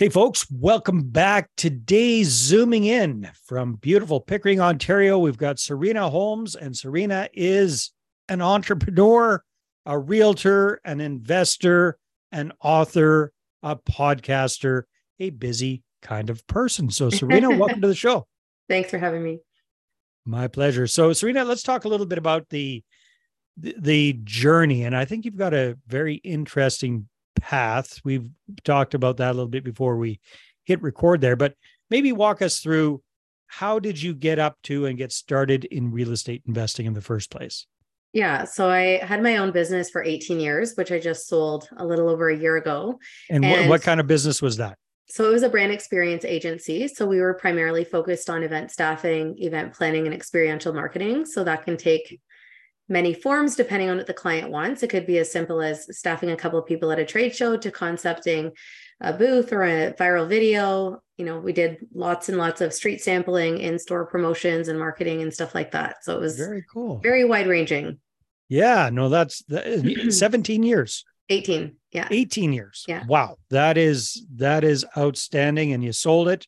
Hey, folks, welcome back. Today, zooming in from beautiful Pickering, Ontario, we've got Serena Holmes, and Serena is an entrepreneur, a realtor, an investor, an author, a podcaster, a busy kind of person. So, Serena, welcome to the show. Thanks for having me. My pleasure. So, Serena, let's talk a little bit about the the journey, and I think you've got a very interesting path. We've talked about that a little bit before we hit record there, but maybe walk us through how did you get up to and get started in real estate investing in the first place? Yeah, so I had my own business for 18 years, which I just sold a little over a year ago. And, and what, what kind of business was that? So it was a brand experience agency. So we were primarily focused on event staffing, event planning, and experiential marketing. So that can take many forms depending on what the client wants. It could be as simple as staffing a couple of people at a trade show to concepting a booth or a viral video. You know, we did lots and lots of street sampling, in store promotions and marketing and stuff like that. So it was very cool, very wide ranging. Yeah, no, that's 17 years. 18. Yeah. 18 years. Yeah. Wow. That is that is outstanding. And you sold it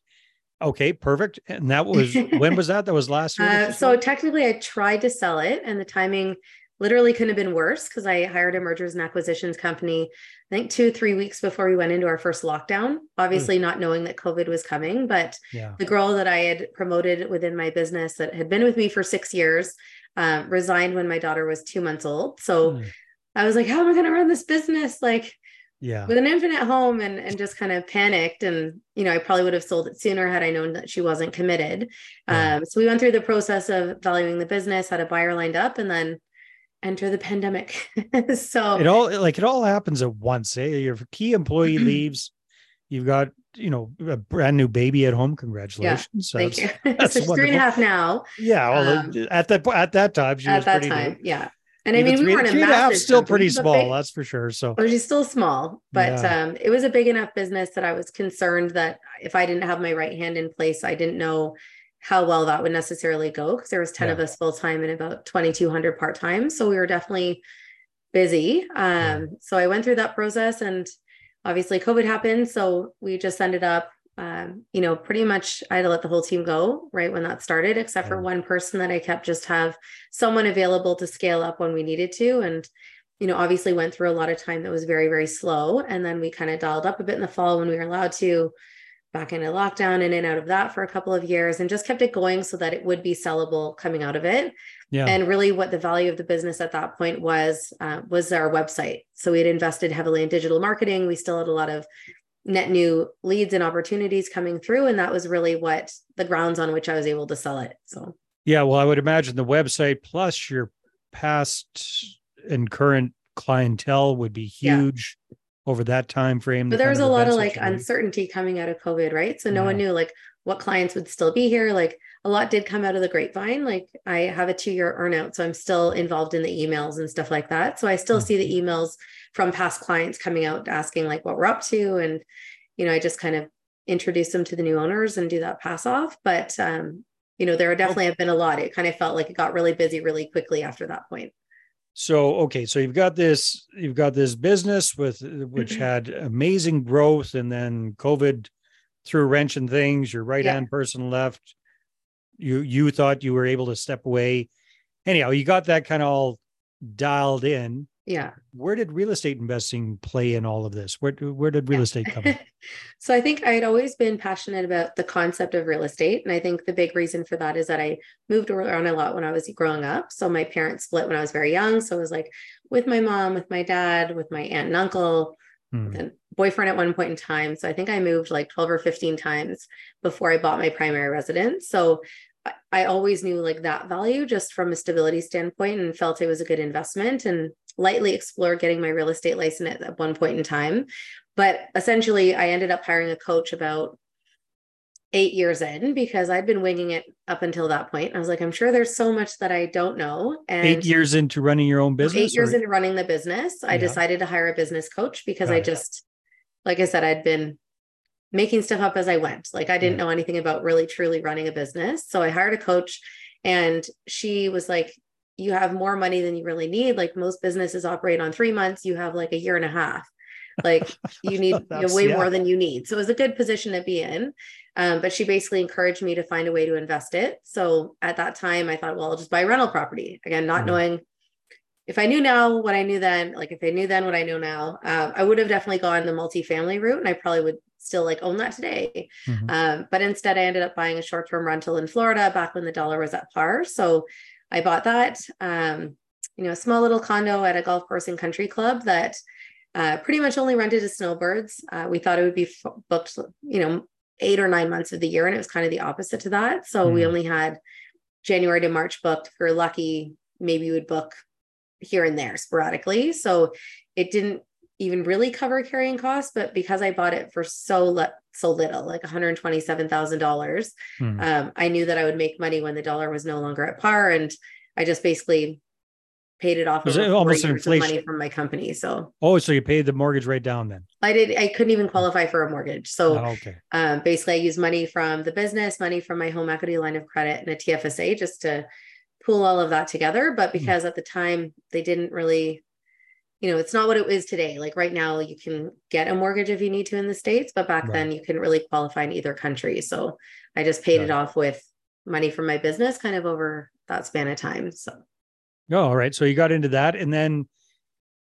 Okay, perfect. And that was when was that? That was last year. Uh, so technically, I tried to sell it, and the timing literally couldn't have been worse because I hired a mergers and acquisitions company. I think two three weeks before we went into our first lockdown. Obviously, mm. not knowing that COVID was coming, but yeah. the girl that I had promoted within my business that had been with me for six years um, resigned when my daughter was two months old. So. Mm. I was like, how am I going to run this business? Like, yeah. With an infant at home and and just kind of panicked and you know i probably would have sold it sooner had i known that she wasn't committed. Yeah. um, so we went through the process of valuing the business had a buyer lined up and then enter the pandemic. So it all like it all happens at once eh? your key employee leaves. You've got you know a brand new baby at home. Congratulations. Yeah, thank you. That's so three and a half now. Yeah well, um, at that at that time she at that time new. yeah and I mean, we weren't a massive. Still pretty small, big, that's for sure. So, she's still small, but yeah. um, it was a big enough business that I was concerned that if I didn't have my right hand in place, I didn't know how well that would necessarily go because there was 10 yeah. of us full time and about 2200 part time so we were definitely busy um, so i went through that process and obviously covid happened so we just ended up um, you know, pretty much I had to let the whole team go right when that started, except for one person that I kept just have someone available to scale up when we needed to. And, you know, obviously went through a lot of time that was very, very slow. And then we kind of dialed up a bit in the fall when we were allowed to back into lockdown and in out of that for a couple of years and just kept it going so that it would be sellable coming out of it. Yeah. And really what the value of the business at that point was uh, was our website. So we had invested heavily in digital marketing. We still had a lot of net new leads and opportunities coming through and that was really what the grounds on which i was able to sell it so yeah well i would imagine the website plus your past and current clientele would be huge yeah. over that time frame but there was a lot of like uncertainty coming out of covid right so no yeah. one knew like what clients would still be here like a lot did come out of the grapevine. Like i have a two year earnout so i'm still involved in the emails and stuff like that. So i still mm-hmm. see the emails from past clients coming out asking like what we're up to and you know i just kind of introduce them to the new owners and do that pass off. But um you know there definitely have been a lot. It kind of felt like it got really busy really quickly after that point. So okay so you've got this you've got this business with which had amazing growth and then covid threw a wrench in things. Your right hand yeah. person left you you thought you were able to step away. Anyhow you got that kind of all dialed in. Yeah. Where did real estate investing play in all of this? Where where did real yeah. estate come in? So i think i had always been passionate about the concept of real estate. And i think the big reason for that is that i moved around a lot when i was growing up. So my parents split when i was very young. So it was like with my mom with my dad with my aunt and uncle hmm. and boyfriend at one point in time. So i think i moved like 12 or 15 times before i bought my primary residence. So I always knew like that value just from a stability standpoint and felt it was a good investment and lightly explored getting my real estate license at, at one point in time. But essentially, I ended up hiring a coach about eight years in because I'd been winging it up until that point. I was like, I'm sure there's so much that I don't know. And eight years into running your own business? Eight years or? into running the business, I yeah. decided to hire a business coach because Got I just, like I said, I'd been making stuff up as I went. Like I didn't know anything about really truly running a business. So I hired a coach and she was like, you have more money than you really need. Like most businesses operate on three months, you have like a year and a half. Like you need you know, way yeah. more than you need. So it was a good position to be in. Um, but she basically encouraged me to find a way to invest it. So at that time, I thought, well, I'll just buy rental property. Again, not mm-hmm. knowing if I knew now what I knew then, like if I knew then what I know now, uh, I would have definitely gone the multifamily route and I probably would still like own that today. Mm-hmm. Um, but instead, I ended up buying a short term rental in Florida back when the dollar was at par. So I bought that, um, you know, a small little condo at a golf course and country club that uh, pretty much only rented to snowbirds. Uh, we thought it would be f- booked, you know, eight or nine months of the year, and it was kind of the opposite to that. So mm-hmm. we only had January to March booked. If you're lucky, maybe you would book here and there sporadically. So it didn't even really cover carrying costs, but because I bought it for so le- so little, like $127,000, hmm. um, I knew that I would make money when the dollar was no longer at par, and I just basically paid it off. Was it almost inflation money from my company? So oh, so you paid the mortgage right down then? I did. I couldn't even qualify for a mortgage. So oh, okay. Um, basically, I used money from the business, money from my home equity line of credit, and a TFSA just to pull all of that together. But hmm. because at the time they didn't really you know, it's not what it is today. Like right now, you can get a mortgage if you need to in the States, but back right. then you couldn't really qualify in either country. So I just paid right. it off with money from my business kind of over that span of time. So, oh, all right. So you got into that and then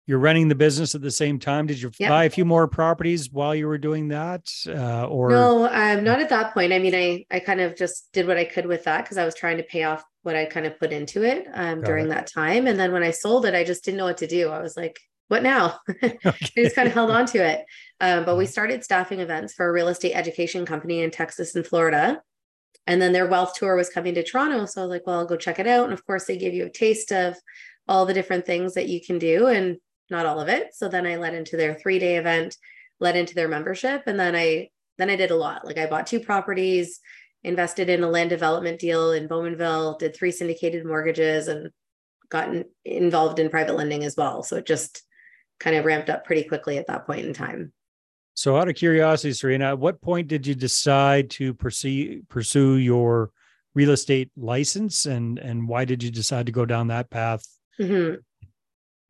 you're running the business at the same time. Did you yep. buy a few more properties while you were doing that? Uh, or no, um, not at that point. I mean, I, I kind of just did what I could with that because I was trying to pay off what I kind of put into it um, during it. that time. And then when I sold it, I just didn't know what to do. I was like, what now? Okay. I just kind of held on to it. Um, but we started staffing events for a real estate education company in Texas and Florida. And then their wealth tour was coming to Toronto. So I was like, well, I'll go check it out. And of course, they give you a taste of all the different things that you can do and not all of it. So then I led into their three day event, led into their membership. And then I, then I did a lot. Like I bought two properties, invested in a land development deal in Bowmanville, did three syndicated mortgages, and gotten involved in private lending as well. So it just kind of ramped up pretty quickly at that point in time. So, out of curiosity, Serena, at what point did you decide to pursue pursue your real estate license, and and why did you decide to go down that path? Mm-hmm.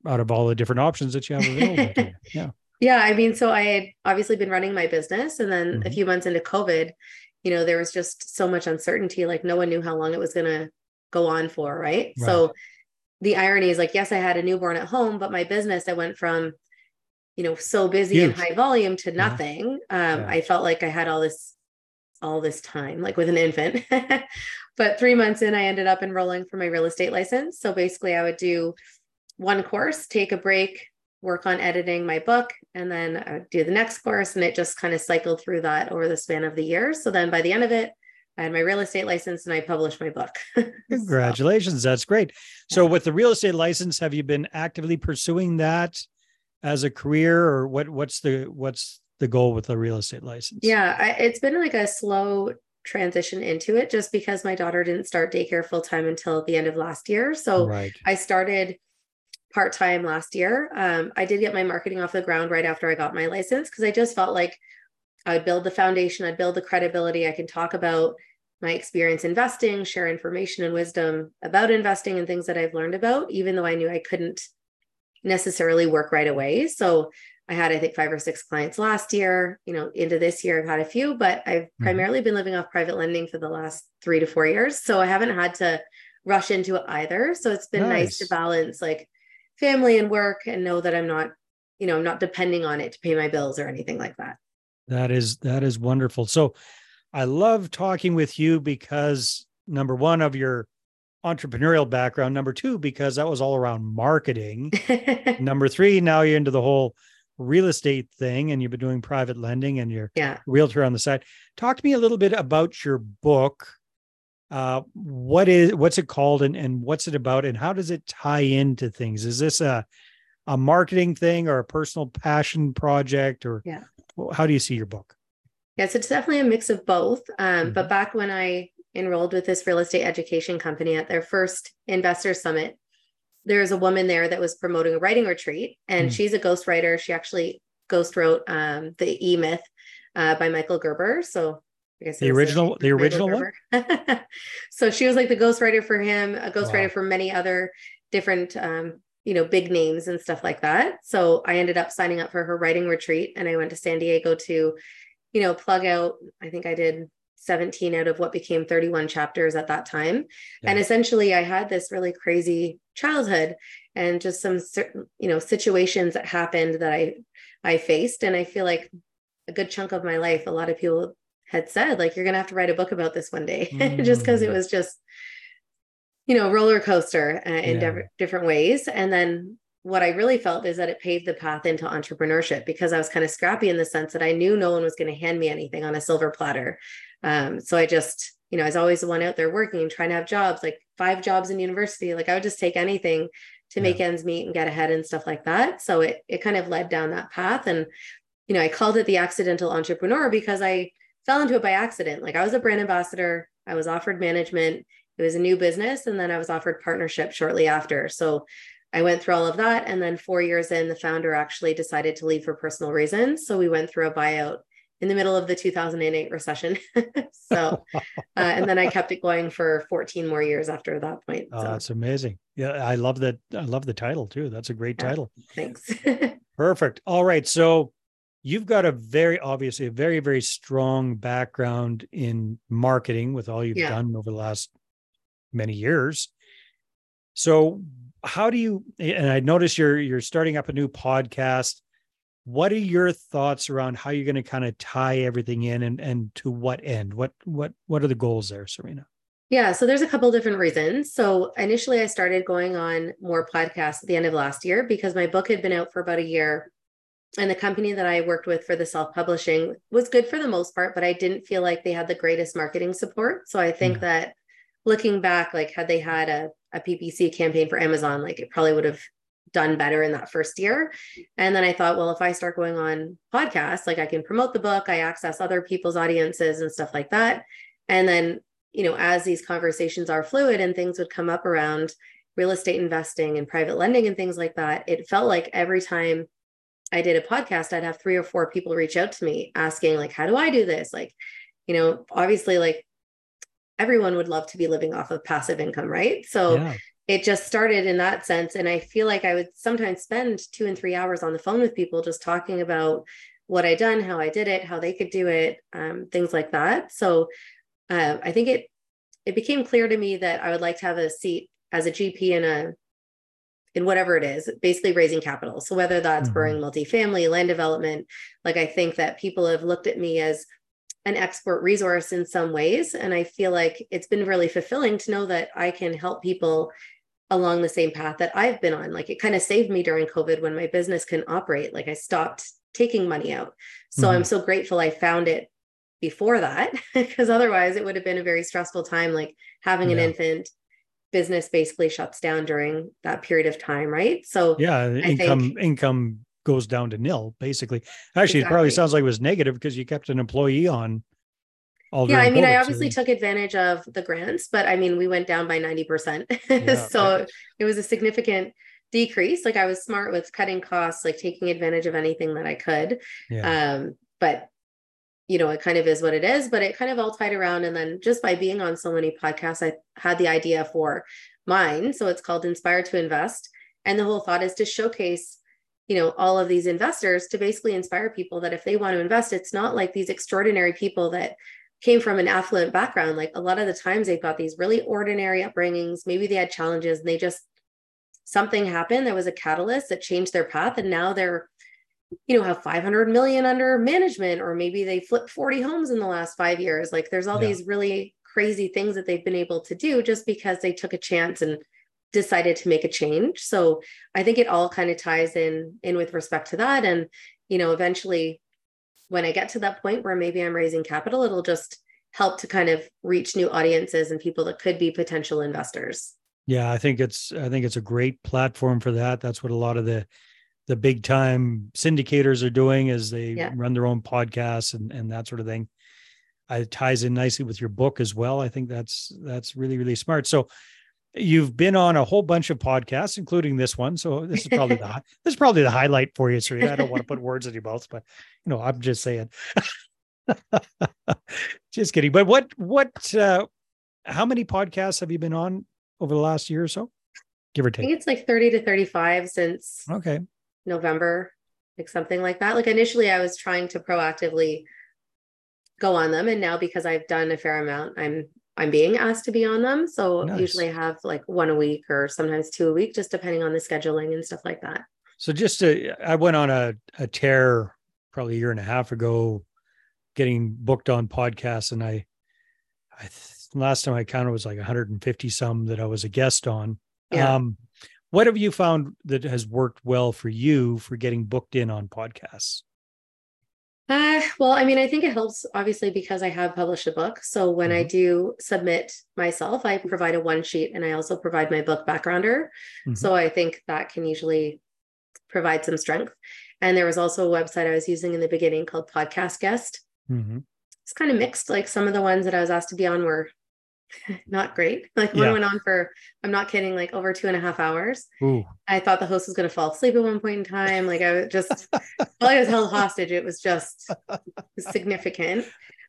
Out of all the different options that you have available, yeah. Yeah, I mean, so I had obviously been running my business, and then mm-hmm. a few months into COVID, you know, there was just so much uncertainty. Like no one knew how long it was going to go on for, right? right? So the irony is like, yes, I had a newborn at home, but my business, I went from, you know, so busy Huge. and high volume to nothing. Yeah. Um, yeah. I felt like I had all this, all this time, like with an infant. but three months in, I ended up enrolling for my real estate license. So basically, I would do one course, take a break, work on editing my book, and then I would do the next course. And it just kind of cycled through that over the span of the year. So then by the end of it, I had my real estate license and I published my book. Congratulations. so, That's great. So, with the real estate license, have you been actively pursuing that as a career or what what's the what's the goal with the real estate license? Yeah, I, it's been like a slow transition into it just because my daughter didn't start daycare full time until the end of last year. So, right. I started part time last year. Um, I did get my marketing off the ground right after I got my license because I just felt like I would build the foundation, I'd build the credibility. I can talk about my experience investing, share information and wisdom about investing and things that I've learned about, even though I knew I couldn't necessarily work right away. So I had, I think, five or six clients last year. You know, into this year, I've had a few, but I've mm-hmm. primarily been living off private lending for the last three to four years. So I haven't had to rush into it either. So it's been nice, nice to balance like family and work and know that I'm not, you know, I'm not depending on it to pay my bills or anything like that. That is that is wonderful. So I love talking with you because number one of your entrepreneurial background, number two because that was all around marketing. number three, now you're into the whole real estate thing and you've been doing private lending and you're yeah. realtor on the side. Talk to me a little bit about your book. Uh, what is what's it called and, and what's it about and how does it tie into things? Is this a a marketing thing or a personal passion project or yeah how do you see your book? Yes, it's definitely a mix of both. Um, mm-hmm. But back when I enrolled with this real estate education company at their first investor summit, there was a woman there that was promoting a writing retreat, and mm-hmm. she's a ghostwriter. She actually ghost wrote um, the E Myth uh, by Michael Gerber. So the original, the original one. so she was like the ghostwriter for him, a ghostwriter wow. for many other different um, you know, big names and stuff like that. So I ended up signing up for her writing retreat and I went to San Diego to, you know, plug out, I think I did 17 out of what became 31 chapters at that time. Yeah. And essentially I had this really crazy childhood and just some certain, you know, situations that happened that I I faced and I feel like a good chunk of my life a lot of people had said like you're going to have to write a book about this one day mm. just because it was just you know roller coaster uh, in yeah. diff- different ways and then what i really felt is that it paved the path into entrepreneurship because i was kind of scrappy in the sense that i knew no one was going to hand me anything on a silver platter um, so i just you know i was always the one out there working trying to have jobs like five jobs in university like i would just take anything to yeah. make ends meet and get ahead and stuff like that so it it kind of led down that path and you know i called it the accidental entrepreneur because i fell into it by accident. Like i was a brand ambassador. I was offered management. It was a new business and then i was offered partnership shortly after. So i went through all of that and then four years in the founder actually decided to leave for personal reasons. So we went through a buyout in the middle of the 2008 recession. So uh, and then i kept it going for 14 more years after that point oh, so. that's amazing. Yeah i love that i love the title too. That's a great yeah, title. thanks. Perfect. All right so you've got a very obviously a very very strong background in marketing with all you've yeah. done over the last many years. So how do you and I notice you're you're starting up a new podcast. What are your thoughts around how you're going to kind of tie everything in and and to what end? What what what are the goals there, Serena? Yeah, so there's a couple different reasons. So initially I started going on more podcasts at the end of last year because my book had been out for about a year and the company that I worked with for the self-publishing was good for the most part, but I didn't feel like they had the greatest marketing support. So I think mm. that looking back, like had they had a, a PPC campaign for Amazon, like it probably would have done better in that first year. And then I thought, well, if I start going on podcasts, like I can promote the book, I access other people's audiences and stuff like that. And then, you know, as these conversations are fluid and things would come up around real estate investing and private lending and things like that, it felt like every time I did a podcast, I'd have three or four people reach out to me asking, like, how do I do this? Like, you know, obviously, like everyone would love to be living off of passive income, right? So yeah. it just started in that sense. And I feel like I would sometimes spend two and three hours on the phone with people just talking about what I done, how I did it, how they could do it, um, things like that. So uh, I think it it became clear to me that I would like to have a seat as a GP in a in whatever it is, basically raising capital. So whether that's mm-hmm. growing multifamily, land development, like I think that people have looked at me as an expert resource in some ways. And I feel like it's been really fulfilling to know that I can help people along the same path that I've been on. Like it kind of saved me during COVID when my business couldn't operate. Like I stopped taking money out. So mm-hmm. I'm so grateful I found it before that because otherwise it would have been a very stressful time like having yeah. an infant business basically shuts down during that period of time right so yeah I income think, income goes down to nil basically actually exactly. it probably sounds like it was negative because you kept an employee on all yeah i mean i obviously took advantage of the grants but i mean we went down by 90% so right. it was a significant decrease like i was smart with cutting costs like taking advantage of anything that i could yeah. um but you know it kind of is what it is but it kind of all tied around. And then just by being on so many podcasts i had the idea for mine. So it's called inspire to invest. And the whole thought is to showcase you know all of these investors to basically inspire people that if they want to invest it's not like these extraordinary people that came from an affluent background. Like a lot of the times they've got these really ordinary upbringings. Maybe they had challenges and they just something happened there was a catalyst that changed their path. And now they're you know have 500 million under management or maybe they flipped 40 homes in the last 5 years. Like there's all yeah. these really crazy things that they've been able to do just because they took a chance and decided to make a change. So i think it all kind of ties in in with respect to that. And you know eventually when i get to that point where maybe i'm raising capital it'll just help to kind of reach new audiences and people that could be potential investors. Yeah i think it's i think it's a great platform for that. That's what a lot of the the big time syndicators are doing as they yeah. run their own podcasts and and that sort of thing it ties in nicely with your book as well i think that's that's really really smart so You've been on a whole bunch of podcasts, including this one. So this is probably the this is probably the highlight for you, Serena. I don't want to put words in your mouth, but you know, I'm just saying. just kidding. But what what uh how many podcasts have you been on over the last year or so? give or take. I think it's like 30 to 35 since Okay. November, like something like that. Like initially, I was trying to proactively go on them, and now because I've done a fair amount, I'm I'm being asked to be on them. So Nice. usually I have like one a week or sometimes two a week, just depending on the scheduling and stuff like that. So just to, I went on a, a tear probably a year and a half ago, getting booked on podcasts, and I, I last time I counted was like 150 some that I was a guest on. Yeah. Um, what have you found that has worked well for you for getting booked in on podcasts? Uh, well, I mean, I think it helps obviously because I have published a book. So when I Mhm. do submit myself, I provide a one sheet and I also provide my book backgrounder. Mhm. So I think that can usually provide some strength. And there was also a website I was using in the beginning called Podcast Guest. Mhm. It's kind of mixed. Like some of the ones that I was asked to be on were not great. Like one Yeah. went on for, I'm not kidding, like over two and a half hours. Ooh, I thought the host was going to fall asleep at one point in time. Like I was just, while I was held hostage, it was just significant.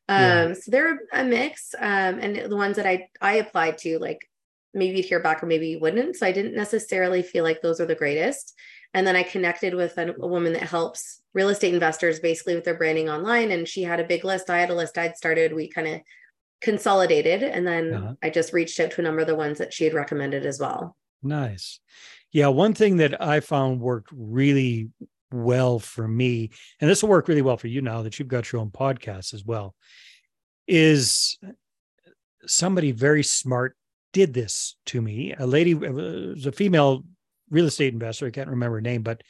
Yeah. Um, so they're a mix. Um, and the ones that I I applied to, like maybe you'd hear back or maybe you wouldn't. So I didn't necessarily feel like those are the greatest. And then I connected with a, a woman that helps real estate investors basically with their branding online. And she had a big list. I had a list I'd started. We kind of consolidated. And then Uh-huh. I just reached out to a number of the ones that she had recommended as well. Nice. Yeah, one thing that I found worked really well for me, and this will work really well for you now that you've got your own podcast as well, is somebody very smart did this to me. A lady it was a female real estate investor, I can't remember her name, but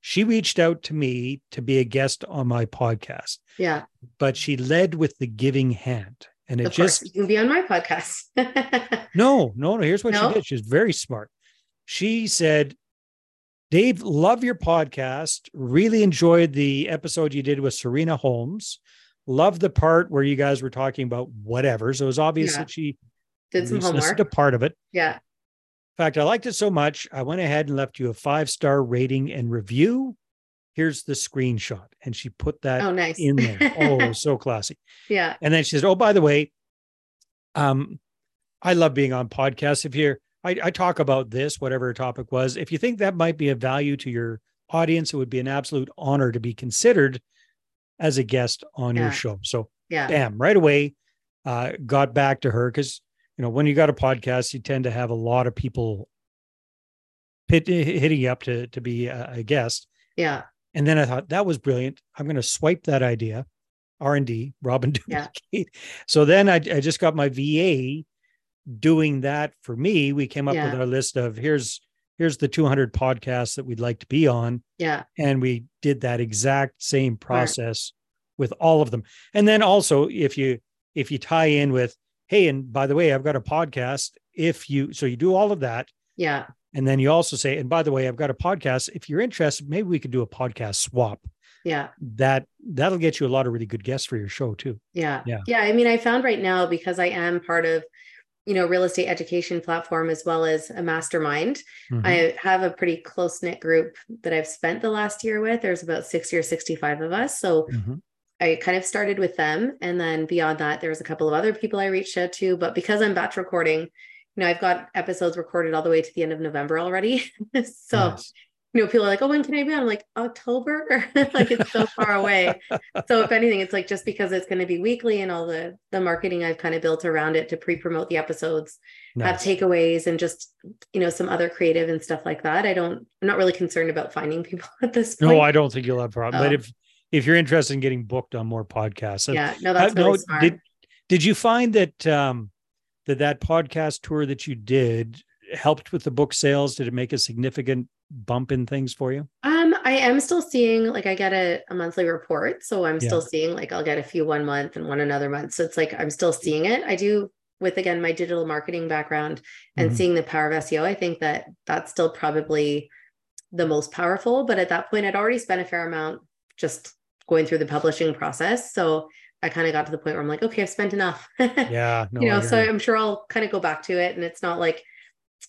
she reached out to me to be a guest on my podcast, Yeah. but she led with the giving hand. And it Of just course, you can be on my podcast. no, no, no. Here's what No? she did. She's very smart. She said, Dave, love your podcast. Really enjoyed the episode you did with Serena Holmes. Love the part where you guys were talking about whatever. So it was obvious Yeah. that she Did some at least listened homework. to part of it. Yeah. In fact, I liked it so much, I went ahead and left you a five star rating and review. Here's the screenshot. And she put that Oh, nice. in there. Oh, so classy. yeah. And then she says, "Oh, by the way, um, I love being on podcasts. If you're, I, I talk about this, whatever topic was. If you think that might be of value to your audience, it would be an absolute honor to be considered as a guest on Yeah. your show." So, Yeah. bam, right away, uh, got back to her because you know when you got a podcast, you tend to have a lot of people pit, hitting you up to to be a, a guest. Yeah. And then I thought that was brilliant. I'm going to swipe that idea, R and D, Robin Yeah. So then I, I just got my VA doing that for me. We came up Yeah. with our list of here's here's the 200 podcasts that we'd like to be on, Yeah. and we did that exact same process with all of them. And then also if you if you tie in with hey, and by the way, I've got a podcast. If you so you do all of that, Yeah. And then you also say, and by the way, I've got a podcast. If you're interested, maybe we could do a podcast swap. Yeah. That that'll get you a lot of really good guests for your show too. Yeah. Yeah. Yeah. I mean, I found right now because I am part of, you know, real estate education platform as well as a mastermind. Mhm. I have a pretty close knit group that I've spent the last year with. There's about 60 or 65 of us. So Mhm. I kind of started with them. And then beyond that, there was a couple of other people I reached out to. But because I'm batch recording, you know, I've got episodes recorded all the way to the end of November already. so Nice. you know, people are like, oh, when can I be on? I'm like, October? like it's so far away. So if anything, it's like just because it's going to be weekly and all the the marketing I've kind of built around it to pre-promote the episodes, have takeaways and just, you know, some other creative and stuff like that. I don't, I'm not really concerned about finding people at this point. No, I don't think you'll have a problem. But Oh. if if you're interested in getting booked on more podcasts, yeah, no, that's really no, smart. did did you find that um that that podcast tour that you did helped with the book sales? Did it make a significant bump in things for you? Um, I am still seeing like I get a, a monthly report. So I'm Yeah. still seeing like I'll get a few one month and one another month. So it's like I'm still seeing it. I do with again my digital marketing background and Mhm. seeing the power of SEO. I think that that's still probably the most powerful. But at that point, I'd already spent a fair amount just going through the publishing process. So I kind of got to the point where I'm like, okay, I've spent enough. Yeah, no, you know, so. I'm sure I'll kind of go back to it. And it's not like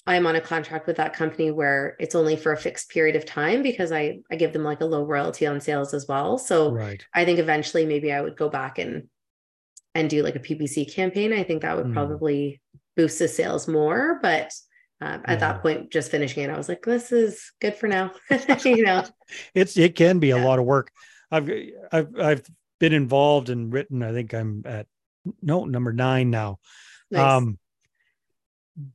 I'm on a contract with that company where it's only for a fixed period of time because I I give them like a low royalty on sales as well. So right. I think eventually maybe I would go back and and do like a PPC campaign. I think that would Mm. probably boost the sales more. But um, at yeah. that point, just finishing it, I was like, this is good for now. you know, it's, it can be yeah. a lot of work. I've, I've, I've been involved and written, I think I'm at no number nine now. Nice. Um,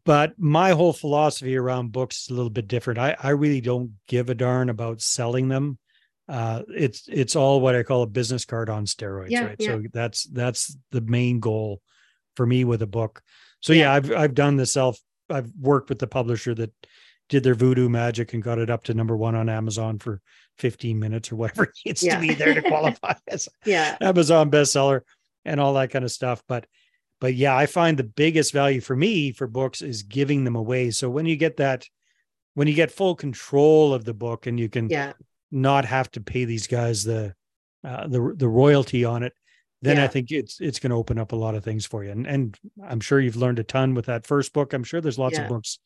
but my whole philosophy around books is a little bit different. I, I really don't give a darn about selling them. Uh, it's it's all what I call a business card on steroids, yeah, right? Yeah. So that's that's the main goal for me with a book. So yeah. yeah, I've I've done the self. I've worked with the publisher that did their voodoo magic and got it up to number one on Amazon for 15 minutes or whatever it needs yeah. to be there to qualify as yeah. Amazon bestseller and all that kind of stuff. But but yeah, I find the biggest value for me for books is giving them away. So when you get that, when you get full control of the book and you can yeah. not have to pay these guys the uh, the the royalty on it, then yeah. I think it's it's going to open up a lot of things for you. And and I'm sure you've learned a ton with that first book. I'm sure there's lots yeah. of books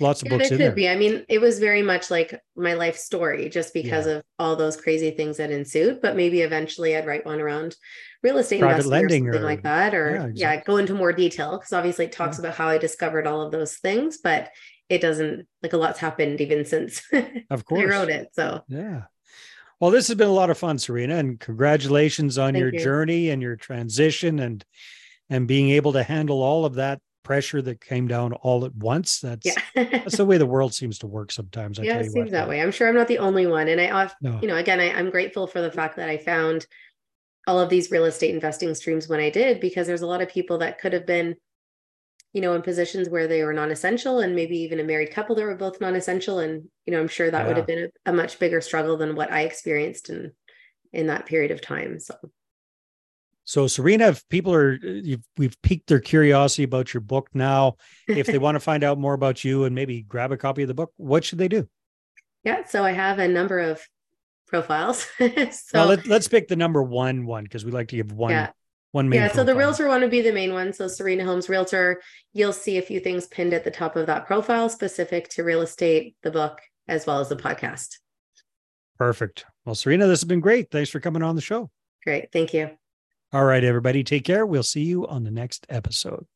lots of yeah, books there It could there. be i mean it was very much like my life story just because yeah. of all those crazy things that ensued but maybe eventually i'd write one around real estate Private investing lending or something or, like that or yeah, exactly. yeah, go into more detail because obviously it talks about how i discovered all of those things but it doesn't like a lot's happened even since of course I wrote it so yeah well this has been a lot of fun serena and congratulations on Thank your you. journey and your transition and and being able to handle all of that pressure that came down all at once. That's yeah. that's the way the world seems to work sometimes. I yeah, it seems what, that way. I'm sure I'm not the only one. And I, no. you know, again, I, I'm grateful for the fact that I found all of these real estate investing streams when I did, because there's a lot of people that could have been, you know, in positions where they were non-essential and maybe even a married couple that were both non-essential. And, you know, I'm sure that yeah. would have been a, a much bigger struggle than what I experienced in in that period of time. So so, Serena, if people are, uh, we've piqued their curiosity about your book now. If they want to find out more about you and maybe grab a copy of the book, what should they do? Yeah, so I have a number of profiles. so well, let, us pick the number one one because we like to give one. Yeah. One main yeah, so the realtor one would be the main one. So Serena Holmes Realtor, you'll see a few things pinned at the top of that profile specific to real estate, the book, as well as the podcast. Perfect. Well, Serena, this has been great. Thanks for coming on the show. Great. Thank you. All right, everybody, take care. We'll see you on the next episode.